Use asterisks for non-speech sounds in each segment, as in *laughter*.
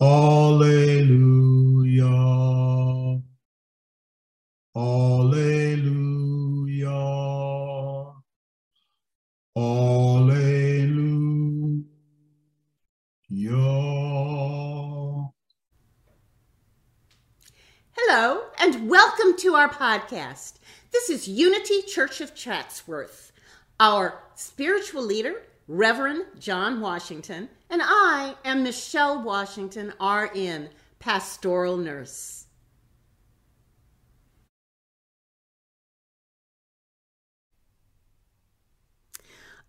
Alleluia. Alleluia. Alleluia. Hello, and welcome to our podcast. This is Unity Church of Chatsworth. Our spiritual leader, Reverend John Washington, and I am Michelle Washington, RN, pastoral nurse.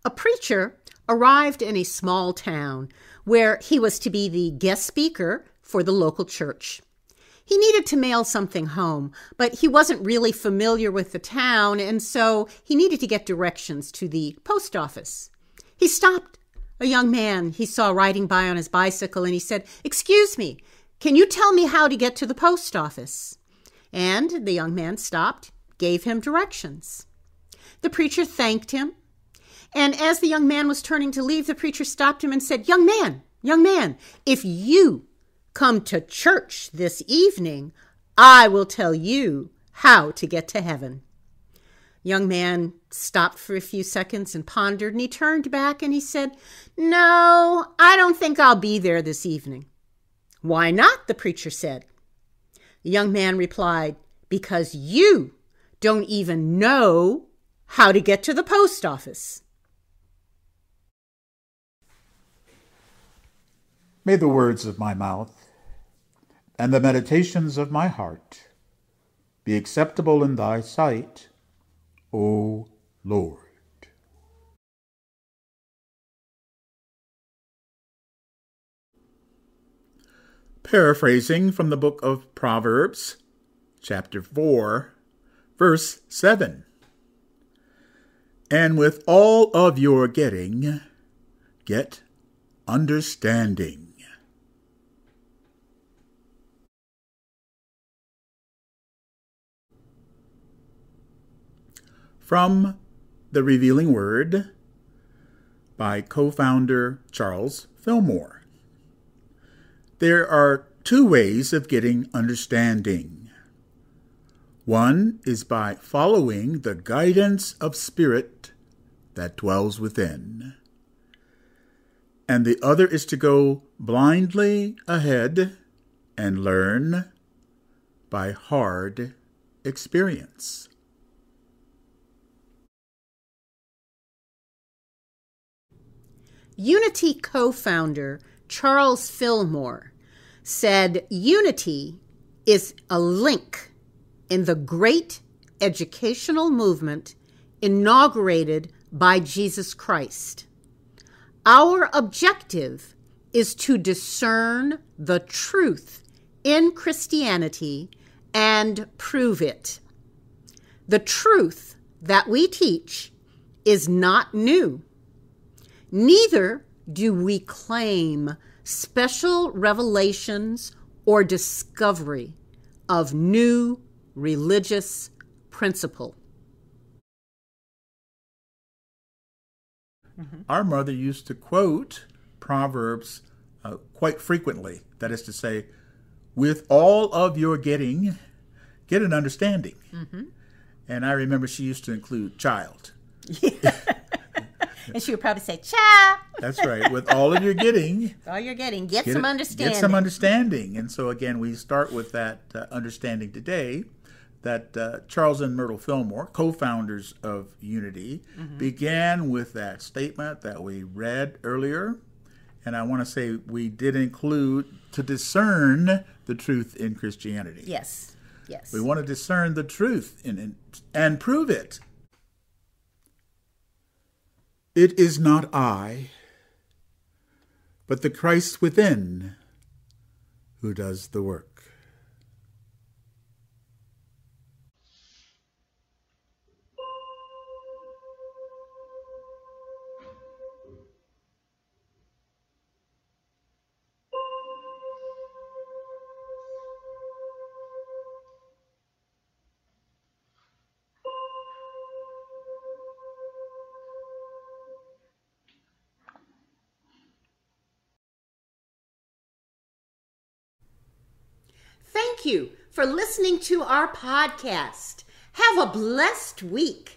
A preacher arrived in a small town where he was to be the guest speaker for the local church. He needed to mail something home, but he wasn't really familiar with the town, and so he needed to get directions to the post office. He stopped a young man he saw riding by on his bicycle and he said, Excuse me, can you tell me how to get to the post office? And the young man stopped, gave him directions. The preacher thanked him, and as the young man was turning to leave, the preacher stopped him and said, Young man, young man, if you come to church this evening, I will tell you how to get to heaven. Young man stopped for a few seconds and pondered, and he turned back and he said, No, I don't think I'll be there this evening. Why not? the preacher said. The young man replied, Because you don't even know how to get to the post office. May the words of my mouth and the meditations of my heart be acceptable in thy sight, O Lord. Paraphrasing from the book of Proverbs, chapter 4, verse 7. And with all of your getting, get understanding. From The Revealing Word by co founder Charles Fillmore. There are two ways of getting understanding. One is by following the guidance of spirit that dwells within. And the other is to go blindly ahead and learn by hard experience. Unity co founder Charles Fillmore said unity is a link in the great educational movement inaugurated by Jesus Christ. Our objective is to discern the truth in Christianity and prove it. The truth that we teach is not new. Neither do we claim special revelations or discovery of new religious principle. Mm-hmm. Our mother used to quote Proverbs uh, quite frequently. That is to say, with all of your getting, get an understanding. Mm-hmm. And I remember she used to include child. *laughs* and she would probably say, "Cha." That's right. With all of your getting, *laughs* all you're getting, get, get some understanding. Get some understanding. And so again, we start with that uh, understanding today. That uh, Charles and Myrtle Fillmore, co-founders of Unity, mm-hmm. began with that statement that we read earlier, and I want to say we did include to discern the truth in Christianity. Yes. Yes. We want to discern the truth in, in, and prove it. It is not I, but the Christ within who does the work. You for listening to our podcast. Have a blessed week.